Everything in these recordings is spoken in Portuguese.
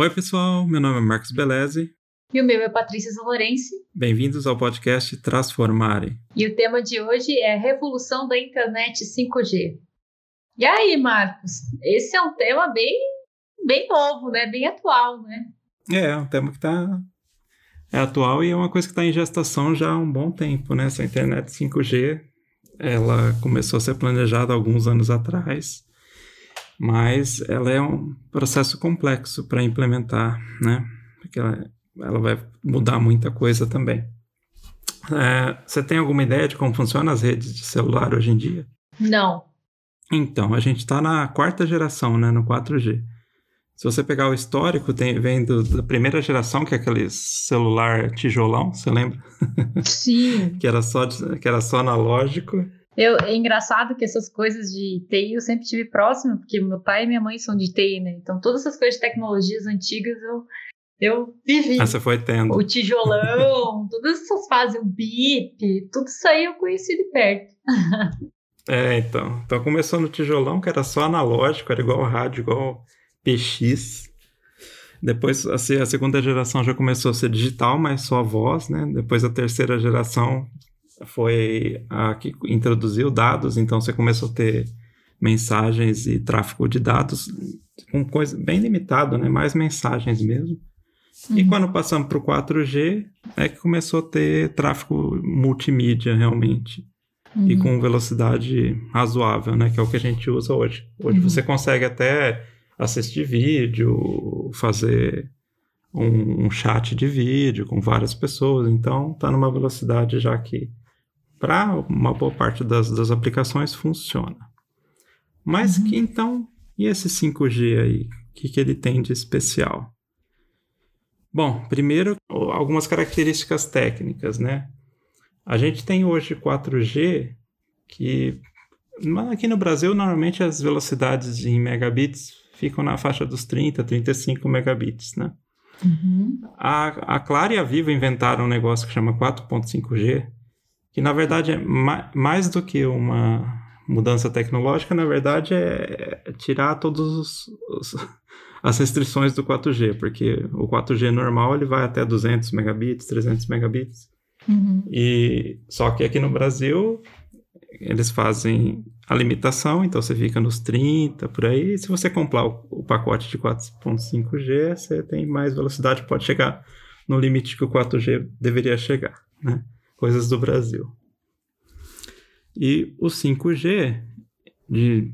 Oi, pessoal. Meu nome é Marcos Beleze. E o meu é Patrícia Zalorense. Bem-vindos ao podcast Transformare. E o tema de hoje é Revolução da Internet 5G. E aí, Marcos? Esse é um tema bem, bem novo, né? Bem atual, né? É, é um tema que está é atual e é uma coisa que está em gestação já há um bom tempo, né? Essa internet 5G, ela começou a ser planejada alguns anos atrás, mas ela é um processo complexo para implementar, né? Porque ela, ela vai mudar muita coisa também. É, você tem alguma ideia de como funcionam as redes de celular hoje em dia? Não. Então, a gente está na quarta geração, né? No 4G. Se você pegar o histórico, tem, vem do, da primeira geração, que é aquele celular tijolão, você lembra? Sim. que, era só, que era só analógico. Eu, é engraçado que essas coisas de TI eu sempre tive próximo, porque meu pai e minha mãe são de TI, né? Então todas essas coisas de tecnologias antigas eu, eu vivi. Ah, você foi tendo. O tijolão, todas essas fases, o bip, tudo isso aí eu conheci de perto. é, então. Então começou no tijolão, que era só analógico, era igual rádio, igual PX. Depois a, a segunda geração já começou a ser digital, mas só voz, né? Depois a terceira geração foi a que introduziu dados, então você começou a ter mensagens e tráfego de dados com coisa bem limitado, né? Mais mensagens mesmo. Uhum. E quando passamos para o 4G, é que começou a ter tráfego multimídia realmente. Uhum. E com velocidade razoável, né? Que é o que a gente usa hoje. Hoje uhum. você consegue até assistir vídeo, fazer um, um, chat de vídeo com várias pessoas. Então, está numa velocidade já que, para uma boa parte das, das aplicações, funciona. Mas uhum. que então, e esse 5G aí? O que, que ele tem de especial? Bom, primeiro, algumas características técnicas, né? A gente tem hoje 4G que aqui no Brasil normalmente as velocidades em megabits ficam na faixa dos 30, 35 megabits, né? Uhum. A, a Clara e a Vivo inventaram um negócio que chama 4.5G, que na verdade é ma mais do que uma mudança tecnológica, na verdade é tirar todas as restrições do 4G, porque o 4G normal ele vai até 200 megabits, 300 megabits. Uhum. E só que aqui no Brasil eles fazem a limitação, então você fica nos 30 por aí. Se você comprar o, o pacote de 4.5G, você tem mais velocidade, pode chegar no limite que o 4G deveria chegar, né? Coisas do Brasil. E o 5G de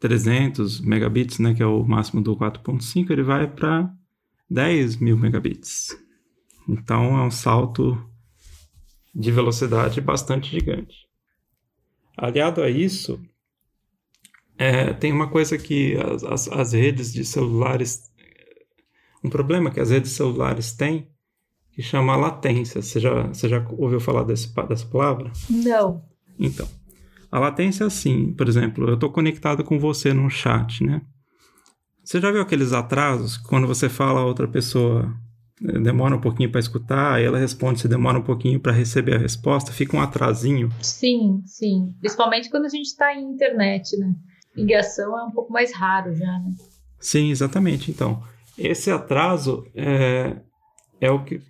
300 megabits, né, que é o máximo do 4.5, ele vai para 10 mil megabits. Então é um salto de velocidade bastante gigante. Aliado a isso, é, tem uma coisa que as, as, as, redes de celulares. Um problema que as redes celulares têm que chama latência. Você já, você já ouviu falar desse, dessa palavra? Não. Então, a latência é assim, por exemplo, eu estou conectado com você num chat, né? Você já viu aqueles atrasos quando você fala a outra pessoa demora um pouquinho para escutar, aí ela responde se demora um pouquinho para receber a resposta, fica um atrasinho. Sim, sim. Principalmente quando a gente está em internet, né? Ligação é um pouco mais raro já, né? Sim, exatamente. Então, esse atraso é, é o que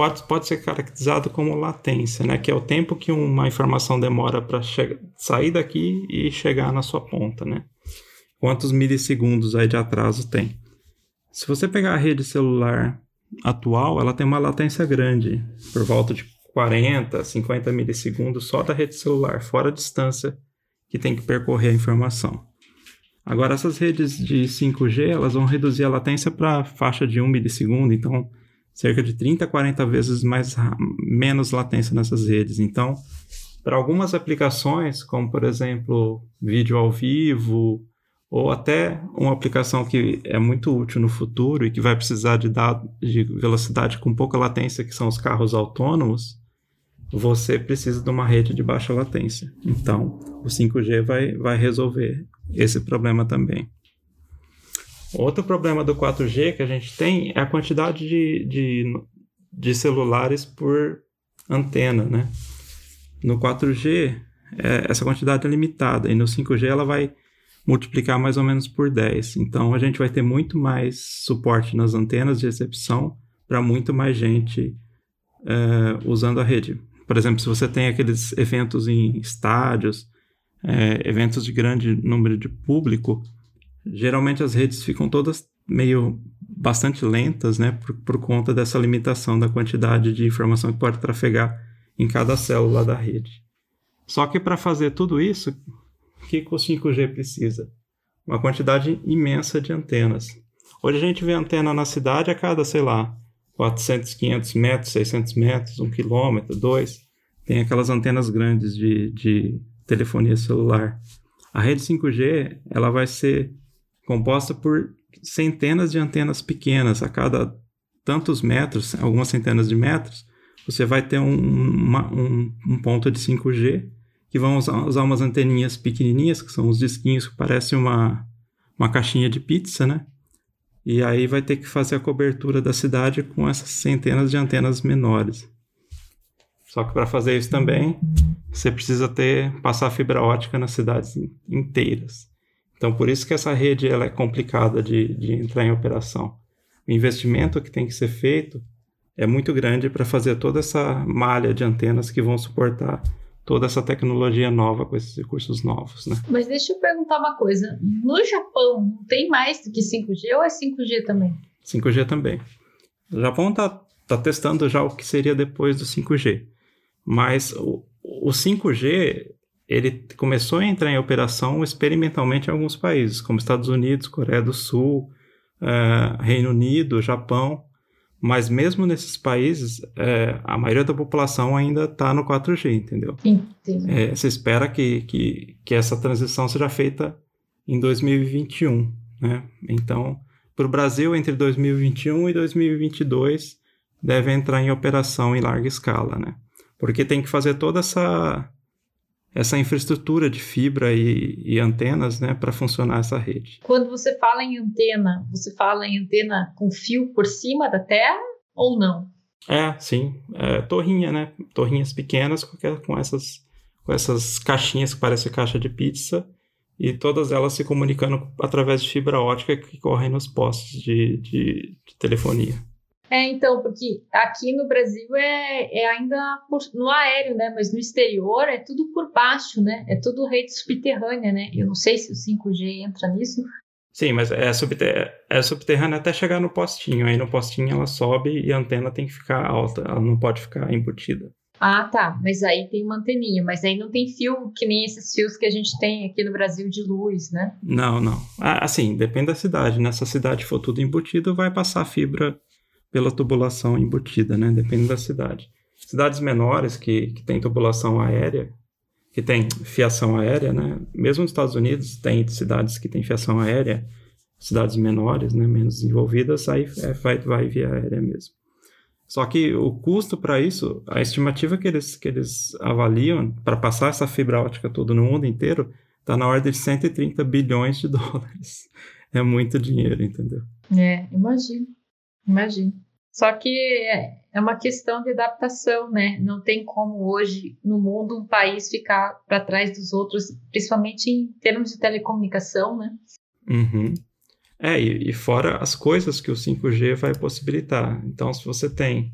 pode, pode ser caracterizado como latência, né? Que é o tempo que uma informação demora para sair daqui e chegar na sua ponta, né? Quantos milissegundos aí de atraso tem? Se você pegar a rede celular atual, ela tem uma latência grande, por volta de 40, 50 milissegundos só da rede celular, fora a distância que tem que percorrer a informação. Agora, essas redes de 5G, elas vão reduzir a latência para faixa de 1 milissegundo, então cerca de 30 a 40 vezes mais menos latência nessas redes. Então, para algumas aplicações, como por exemplo, vídeo ao vivo, ou até uma aplicação que é muito útil no futuro e que vai precisar de dados de velocidade com pouca latência, que são os carros autônomos, você precisa de uma rede de baixa latência. Então, o 5G vai, vai resolver esse problema também. Outro problema do 4G que a gente tem é a quantidade de, de, de celulares por antena, né? No 4G, é, essa quantidade é limitada, e no 5G ela vai multiplicar mais ou menos por 10. Então a gente vai ter muito mais suporte nas antenas de recepção para muito mais gente é, usando a rede. Por exemplo, se você tem aqueles eventos em estádios, é, eventos de grande número de público, geralmente as redes ficam todas meio bastante lentas, né, por, por conta dessa limitação da quantidade de informação que pode trafegar em cada célula da rede. Só que para fazer tudo isso, o que, o 5G precisa? Uma quantidade imensa de antenas. Hoje a gente vê antena na cidade a cada, sei lá, 400, 500 metros, 600 metros, 1 quilômetro, 2. Tem aquelas antenas grandes de, de telefonia celular. A rede 5G ela vai ser composta por centenas de antenas pequenas a cada tantos metros, algumas centenas de metros, você vai ter um, uma, um, um ponto de 5G que vão usar, usar, umas anteninhas pequenininhas, que são os disquinhos que parecem uma, uma caixinha de pizza, né? E aí vai ter que fazer a cobertura da cidade com essas centenas de antenas menores. Só que para fazer isso também, você precisa ter passar fibra ótica nas cidades inteiras. Então, por isso que essa rede ela é complicada de, de entrar em operação. O investimento que tem que ser feito é muito grande para fazer toda essa malha de antenas que vão suportar toda essa tecnologia nova com esses recursos novos, né? Mas deixa eu perguntar uma coisa. No Japão, não tem mais do que 5G ou é 5G também? 5G também. O Japão está tá testando já o que seria depois do 5G. Mas o, o 5G ele começou a entrar em operação experimentalmente em alguns países, como Estados Unidos, Coreia do Sul, uh, Reino Unido, Japão. Mas mesmo nesses países, uh, a maioria da população ainda está no 4G, entendeu? Entendi. É, você espera que, que, que essa transição seja feita em 2021, né? Então, para o Brasil, entre 2021 e 2022, deve entrar em operação em larga escala, né? Porque tem que fazer toda essa essa infraestrutura de fibra e, e antenas né, para funcionar essa rede. Quando você fala em antena, você fala em antena com fio por cima da terra ou não? É, sim. É, torrinha, né? Torrinhas pequenas com, essas, com essas caixinhas que parecem caixa de pizza e todas elas se comunicando através de fibra ótica que correm nos postes de, de, de telefonia. É, então, porque aqui no Brasil é, é ainda por, no aéreo, né? Mas no exterior é tudo por baixo, né? É tudo rede subterrânea, né? Eu não sei se o 5G entra nisso. Sim, mas é, subter é subterrânea até chegar no postinho. Aí no postinho ela sobe e a antena tem que ficar alta, ela não pode ficar embutida. Ah, tá. Mas aí tem uma anteninha. Mas aí não tem fio que nem esses fios que a gente tem aqui no Brasil de luz, né? Não, não. Ah, assim, depende da cidade. Nessa cidade for tudo embutido, vai passar fibra pela tubulação embutida, né? Depende da cidade. Cidades menores que, que têm tubulação aérea, que tem fiação aérea, né? Mesmo nos Estados Unidos tem cidades que têm fiação aérea, cidades menores, né? Menos desenvolvidas, aí é, vai, vai via aérea mesmo. Só que o custo para isso, a estimativa que eles, que eles avaliam para passar essa fibra ótica toda no mundo inteiro, está na ordem de 130 bilhões de dólares. É muito dinheiro, entendeu? É, imagino. Imagino. Só que é, é uma questão de adaptação, né? Não tem como hoje no mundo um país ficar para trás dos outros, principalmente em termos de telecomunicação, né? Uhum. É, e, e, fora as coisas que o 5G vai possibilitar. Então, se você tem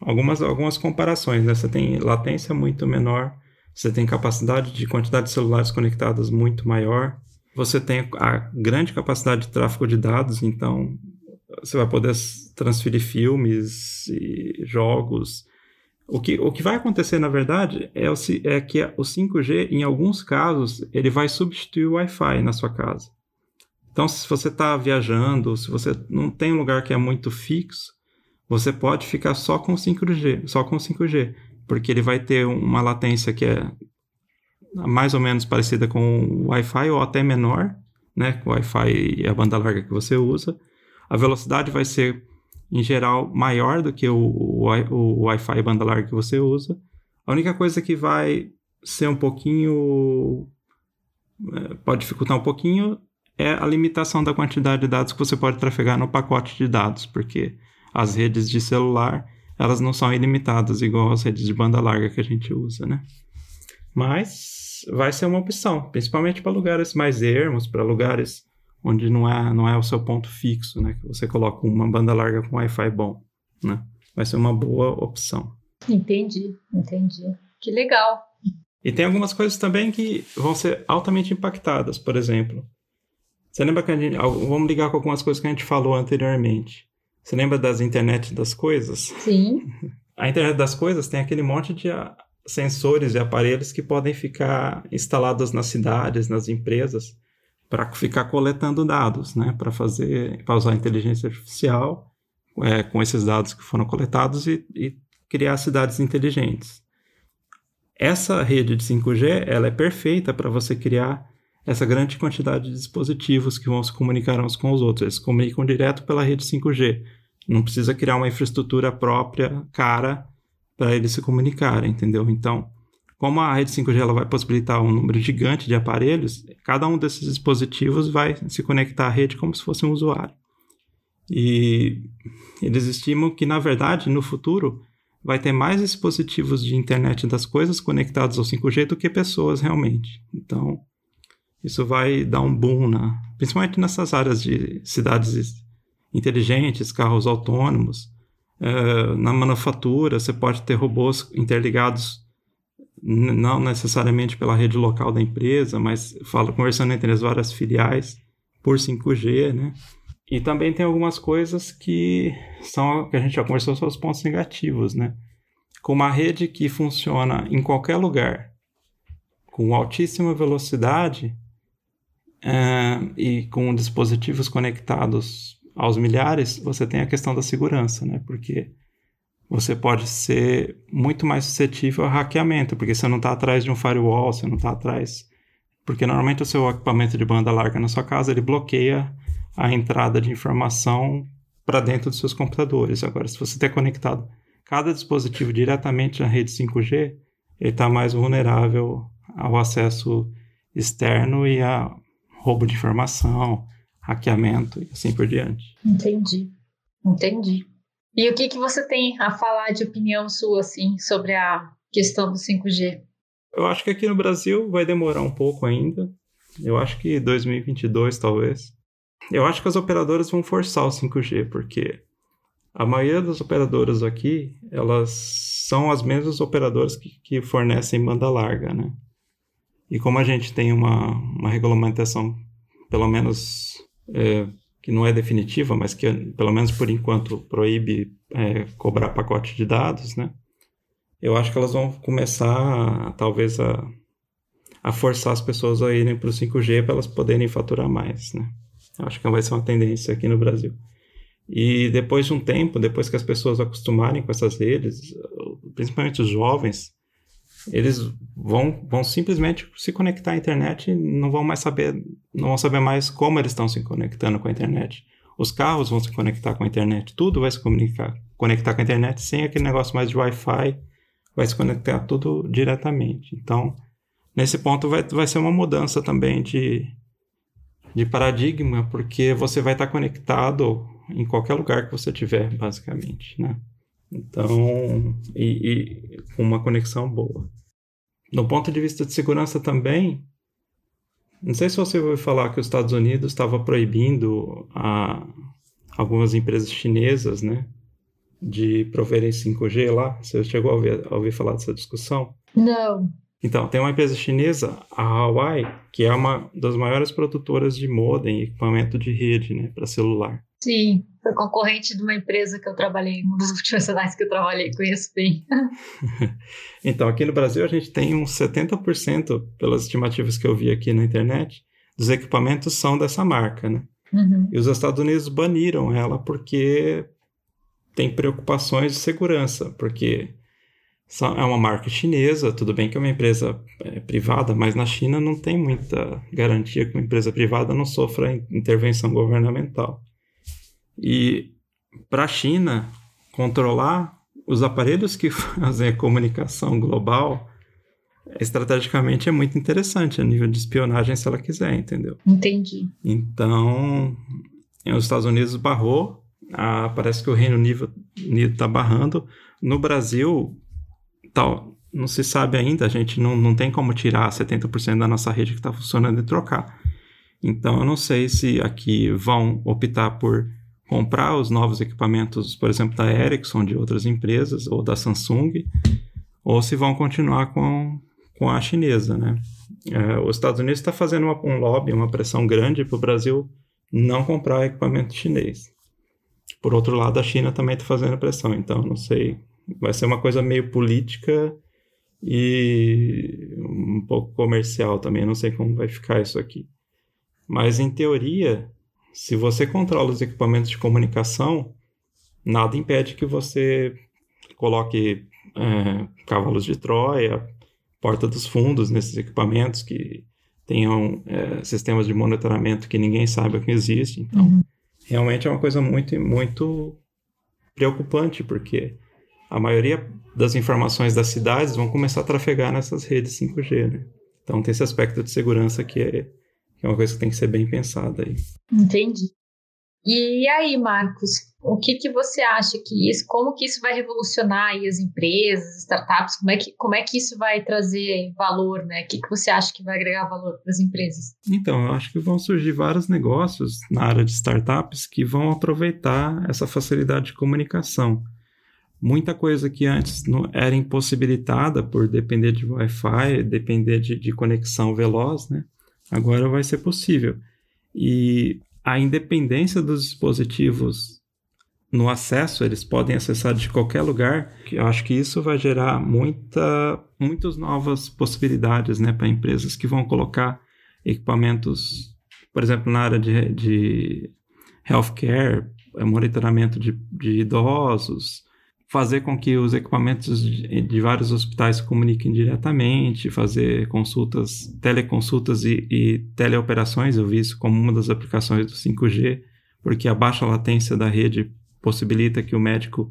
algumas, algumas comparações, né? Você tem latência muito menor, você tem capacidade de quantidade de celulares conectados muito maior, você tem a grande capacidade de tráfego de dados, então você vai poder transferir filmes e jogos. O que, o que vai acontecer, na verdade, é, o, é que o 5G, em alguns casos, ele vai substituir o Wi-Fi na sua casa. Então, se você está viajando, se você não tem um lugar que é muito fixo, você pode ficar só com 5G, só com 5G, porque ele vai ter uma latência que é mais ou menos parecida com o Wi-Fi ou até menor, né? O Wi-Fi é a banda larga que você usa a velocidade vai ser, em geral, maior do que o, o, o Wi-Fi banda larga que você usa. A única coisa que vai ser um pouquinho. É, pode dificultar um pouquinho é a limitação da quantidade de dados que você pode trafegar no pacote de dados, porque as redes de celular elas não são ilimitadas igual as redes de banda larga que a gente usa, né? Mas vai ser uma opção, principalmente para lugares mais ermos, para lugares onde não é, não é o seu ponto fixo, né? Que você coloca uma banda larga com Wi-Fi bom, né? Vai ser uma boa opção. Entendi, entendi. Que legal. E tem algumas coisas também que vão ser altamente impactadas, por exemplo. Você lembra que a gente. Vamos ligar com algumas coisas que a gente falou anteriormente. Você lembra das internet das coisas? Sim. A internet das coisas tem aquele monte de ah, sensores e aparelhos que podem ficar instalados nas cidades, nas empresas, para ficar coletando dados, né? Para fazer, para usar inteligência artificial é, com esses dados que foram coletados e, e criar cidades inteligentes. Essa rede de 5G ela é perfeita para você criar essa grande quantidade de dispositivos que vão se comunicar uns com os outros. Eles se comunicam direto pela rede 5G. Não precisa criar uma infraestrutura própria, cara, para eles se comunicarem, entendeu? Então, como a rede 5G ela vai possibilitar um número gigante de aparelhos, cada um desses dispositivos vai se conectar à rede como se fosse um usuário. E eles estimam que, na verdade, no futuro, vai ter mais dispositivos de internet das coisas conectados ao 5G do que pessoas realmente. Então, isso vai dar um boom, na, principalmente nessas áreas de cidades inteligentes, carros autônomos. É, na manufatura, você pode ter robôs interligados não necessariamente pela rede local da empresa, mas fala, conversando entre as várias filiais por 5G, né? E também tem algumas coisas que são que a gente já conversou sobre os pontos negativos, né? Com uma rede que funciona em qualquer lugar, com altíssima velocidade é, e com dispositivos conectados aos milhares, você tem a questão da segurança, né? Porque você pode ser muito mais suscetível a hackeamento, porque você não está atrás de um firewall, você não está atrás. Porque normalmente o seu equipamento de banda larga na sua casa ele bloqueia a entrada de informação para dentro dos seus computadores. Agora, se você tem conectado cada dispositivo diretamente na rede 5G, ele está mais vulnerável ao acesso externo e a roubo de informação, hackeamento e assim por diante. Entendi, entendi. E o que, que você tem a falar de opinião sua, assim, sobre a questão do 5G? Eu acho que aqui no Brasil vai demorar um pouco ainda. Eu acho que 2022, talvez. Eu acho que as operadoras vão forçar o 5G, porque a maioria das operadoras aqui, elas são as mesmas operadoras que, que fornecem banda larga, né? E como a gente tem uma, uma regulamentação, pelo menos é, que não é definitiva, mas que pelo menos por enquanto proíbe é, cobrar pacote de dados, né? Eu acho que elas vão começar, talvez, a, a forçar as pessoas a irem para o 5G para elas poderem faturar mais, né? Acho que vai ser uma tendência aqui no Brasil. E depois de um tempo, depois que as pessoas acostumarem com essas redes, principalmente os jovens, eles vão, vão simplesmente se conectar à internet e não vão mais saber, não vão saber mais como eles estão se conectando com a internet. Os carros vão se conectar com a internet, tudo vai se comunicar, conectar com a internet sem aquele negócio mais de Wi-Fi, vai se conectar tudo diretamente. Então, nesse ponto vai, vai ser uma mudança também de, de paradigma, porque você vai estar conectado em qualquer lugar que você tiver, basicamente, né? Então, e, e com uma conexão boa. No ponto de vista de segurança também, não sei se você ouviu falar que os Estados Unidos estava proibindo a, algumas empresas chinesas, né, de proverem 5G lá. Você chegou a ouvir, a ouvir falar dessa discussão? Não. Então, tem uma empresa chinesa, a Huawei, que é uma das maiores produtoras de modem e equipamento de rede, né, para celular. Sim, foi concorrente de uma empresa que eu trabalhei, uma das multinacionais que eu trabalhei, conheço bem. então, aqui no Brasil a gente tem uns 70%, pelas estimativas que eu vi aqui na internet, dos equipamentos são dessa marca, né? Uhum. E os Estados Unidos baniram ela porque tem preocupações de segurança, porque é uma marca chinesa, tudo bem que é uma empresa é, privada, mas na China não tem muita garantia que uma empresa privada não sofra intervenção governamental. E para a China controlar os aparelhos que fazem a comunicação global, estrategicamente é muito interessante a nível de espionagem, se ela quiser, entendeu? Entendi. Então, os Estados Unidos barrou, ah, parece que o Reino Unido está barrando. No Brasil, tal, não se sabe ainda, a gente não, não tem como tirar 70% da nossa rede que está funcionando e trocar. Então, eu não sei se aqui vão optar por comprar os novos equipamentos, por exemplo, da Ericsson, de outras empresas, ou da Samsung, ou se vão continuar com, com a chinesa, né? É, os Estados Unidos está fazendo uma, um lobby, uma pressão grande para o Brasil não comprar equipamento chinês. Por outro lado, a China também está fazendo pressão, então não sei. Vai ser uma coisa meio política e um pouco comercial também. Não sei como vai ficar isso aqui. Mas em teoria, se você controla os equipamentos de comunicação, nada impede que você coloque é, cavalos de Troia, porta dos fundos nesses equipamentos que tenham é, sistemas de monitoramento que ninguém saiba que existe. Então, uhum. realmente é uma coisa muito, muito preocupante, porque a maioria das informações das cidades vão começar a trafegar nessas redes 5G, né? Então tem esse aspecto de segurança que é é uma coisa que tem que ser bem pensada aí. Entendi. E aí, Marcos, o que, que você acha que isso, como que isso vai revolucionar aí as empresas, startups, como é que, como é que isso vai trazer valor, né? O que, que você acha que vai agregar valor para as empresas? Então, eu acho que vão surgir vários negócios na área de startups que vão aproveitar essa facilidade de comunicação. Muita coisa que antes não era impossibilitada por depender de Wi-Fi, depender de, de conexão veloz, né? Agora vai ser possível. E a independência dos dispositivos no acesso, eles podem acessar de qualquer lugar. Eu acho que isso vai gerar muita, muitas novas possibilidades né, para empresas que vão colocar equipamentos, por exemplo, na área de, de healthcare, monitoramento de, de idosos, fazer com que os equipamentos de, vários hospitais se comuniquem diretamente, fazer consultas, teleconsultas e, e teleoperações, eu vi isso como uma das aplicações do 5G, porque a baixa latência da rede possibilita que o médico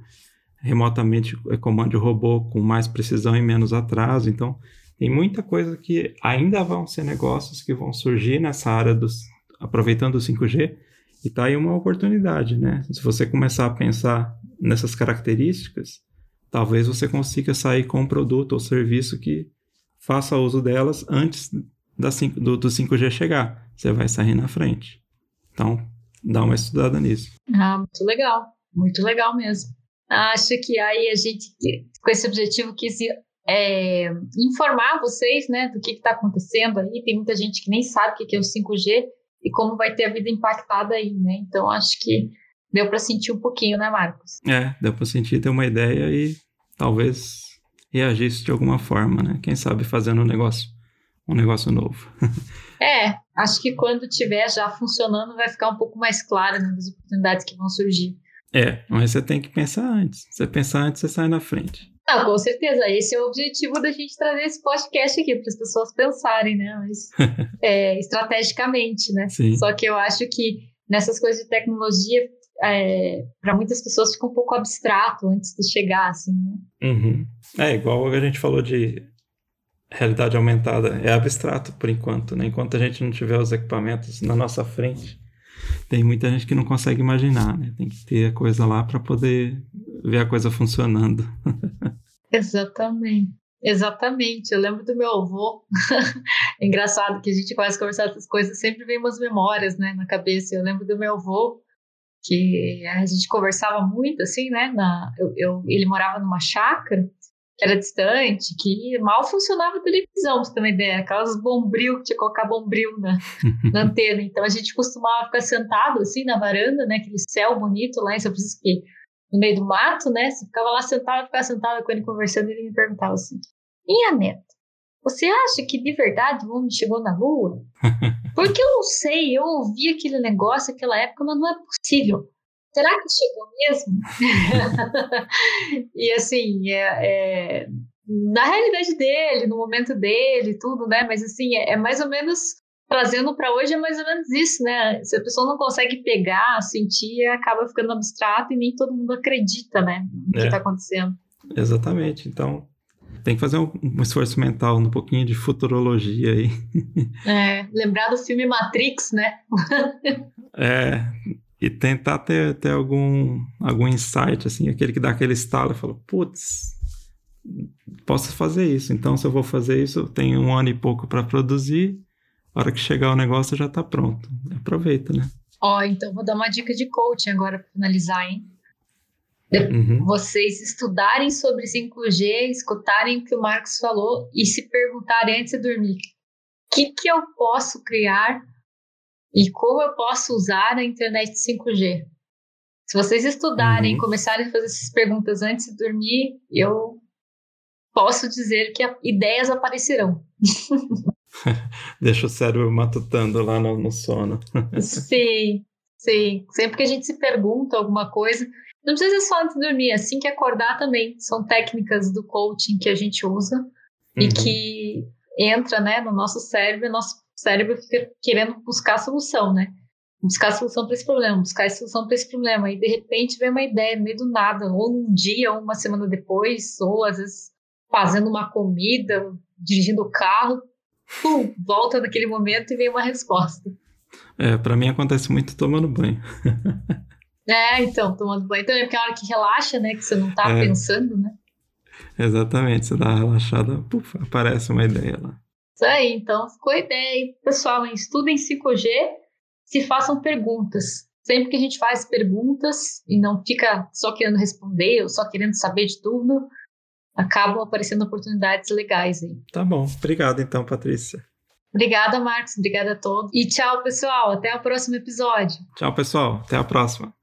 remotamente comande o robô com mais precisão e menos atraso. Então, tem muita coisa que ainda vão ser negócios que vão surgir nessa área dos aproveitando o 5G e tá aí uma oportunidade, né? Se você começar a pensar nessas características, talvez você consiga sair com um produto ou serviço que faça uso delas antes da 5, do, do 5G chegar. Você vai sair na frente. Então, dá uma estudada nisso. Ah, muito legal. Muito legal mesmo. Acho que aí a gente, com esse objetivo, quis é, informar vocês né, do que está acontecendo aí. Tem muita gente que nem sabe o que é o 5G e como vai ter a vida impactada aí, né? Então acho que deu para sentir um pouquinho, né, Marcos? É, deu para sentir, ter uma ideia e talvez reagisse de alguma forma, né? Quem sabe fazendo um negócio, um negócio novo. é, acho que quando tiver já funcionando vai ficar um pouco mais claro né, das oportunidades que vão surgir. É, mas você tem que pensar antes. Se você pensar antes, você sai na frente. Ah, com certeza. Esse é o objetivo da gente trazer esse podcast aqui, para as pessoas pensarem, né? Mas é, estrategicamente, né? Sim. Só que eu acho que nessas coisas de tecnologia, é, para muitas pessoas fica um pouco abstrato antes de chegar, assim, né? Uhum. É, igual a gente falou de realidade aumentada. É abstrato por enquanto, né? Enquanto a gente não tiver os equipamentos na nossa frente, tem muita gente que não consegue imaginar, né? Tem que ter a coisa lá para poder ver a coisa funcionando. Exatamente. Exatamente, eu lembro do meu avô. é engraçado que a gente quase conversar essas coisas, sempre vem umas memórias, né, na cabeça. Eu lembro do meu avô, que a gente conversava muito, assim, né, na, eu, eu ele morava numa chácara, que era distante, que mal funcionava a televisão, pra você ter uma ideia. Aquelas bombril, que tinha que colocar bombril na, na antena. Então a gente costumava ficar sentado, assim, na varanda, né, aquele céu bonito lá em São Francisco, que no meio do mato, né? Você ficava lá sentado, ficava sentado com ele conversando e ele me perguntava assim: Minha neta, você acha que de verdade o homem chegou na Lua? Porque eu não sei, eu ouvi aquele negócio naquela época, mas não é possível. Será que chegou mesmo? e assim, é, é, na realidade dele, no momento dele, tudo, né? Mas assim, é, é mais ou menos trazendo para hoje é mais ou menos isso, né? Se a pessoa não consegue pegar, sentir, acaba ficando abstrato e nem todo mundo acredita, né? No que está é. acontecendo. Exatamente. Então, tem que fazer um, um, esforço mental, um pouquinho de futurologia aí. É, lembrar do filme Matrix, né? é, e tentar ter, ter algum, algum insight, assim, aquele que dá aquele estalo e fala, putz, posso fazer isso. Então, se eu vou fazer isso, eu tenho um ano e pouco para produzir. A hora que chegar o negócio já está pronto. Aproveita, né? Ó, oh, então vou dar uma dica de coaching agora para finalizar, hein? Uhum. Vocês estudarem sobre 5G, escutarem o que o Marcos falou e se perguntarem antes de dormir: o que, que eu posso criar e como eu posso usar a internet 5G? Se vocês estudarem e uhum. começarem a fazer essas perguntas antes de dormir, eu posso dizer que ideias aparecerão. Deixa o cérebro matutando lá no, no sono. sim, sim. Sempre que a gente se pergunta alguma coisa, não precisa ser só antes de dormir, assim que acordar também. São técnicas do coaching que a gente usa uhum. e que entra né, no nosso cérebro e nosso cérebro fica querendo buscar a solução, né? buscar a solução para esse problema, buscar a solução para esse problema. E de repente vem uma ideia meio do nada, ou um dia, ou uma semana depois, ou às vezes fazendo uma comida, dirigindo o carro, pum, volta naquele momento e vem uma resposta. É, para mim acontece muito tomando banho. é, então, tomando banho. Então é aquela hora que relaxa, né? Que você não tá é, pensando, né? Exatamente, você dá uma relaxada, puf, aparece uma ideia lá. Isso aí, então ficou a ideia aí. Pessoal, estudem 5G se façam perguntas. Sempre que a gente faz perguntas e não fica só querendo responder ou só querendo saber de tudo, acabam aparecendo oportunidades legais aí. Tá bom. Obrigado então, Patrícia. Obrigada, Marcos. Obrigada a todos. E tchau, pessoal. Até o próximo episódio. Tchau, pessoal. Até a próxima.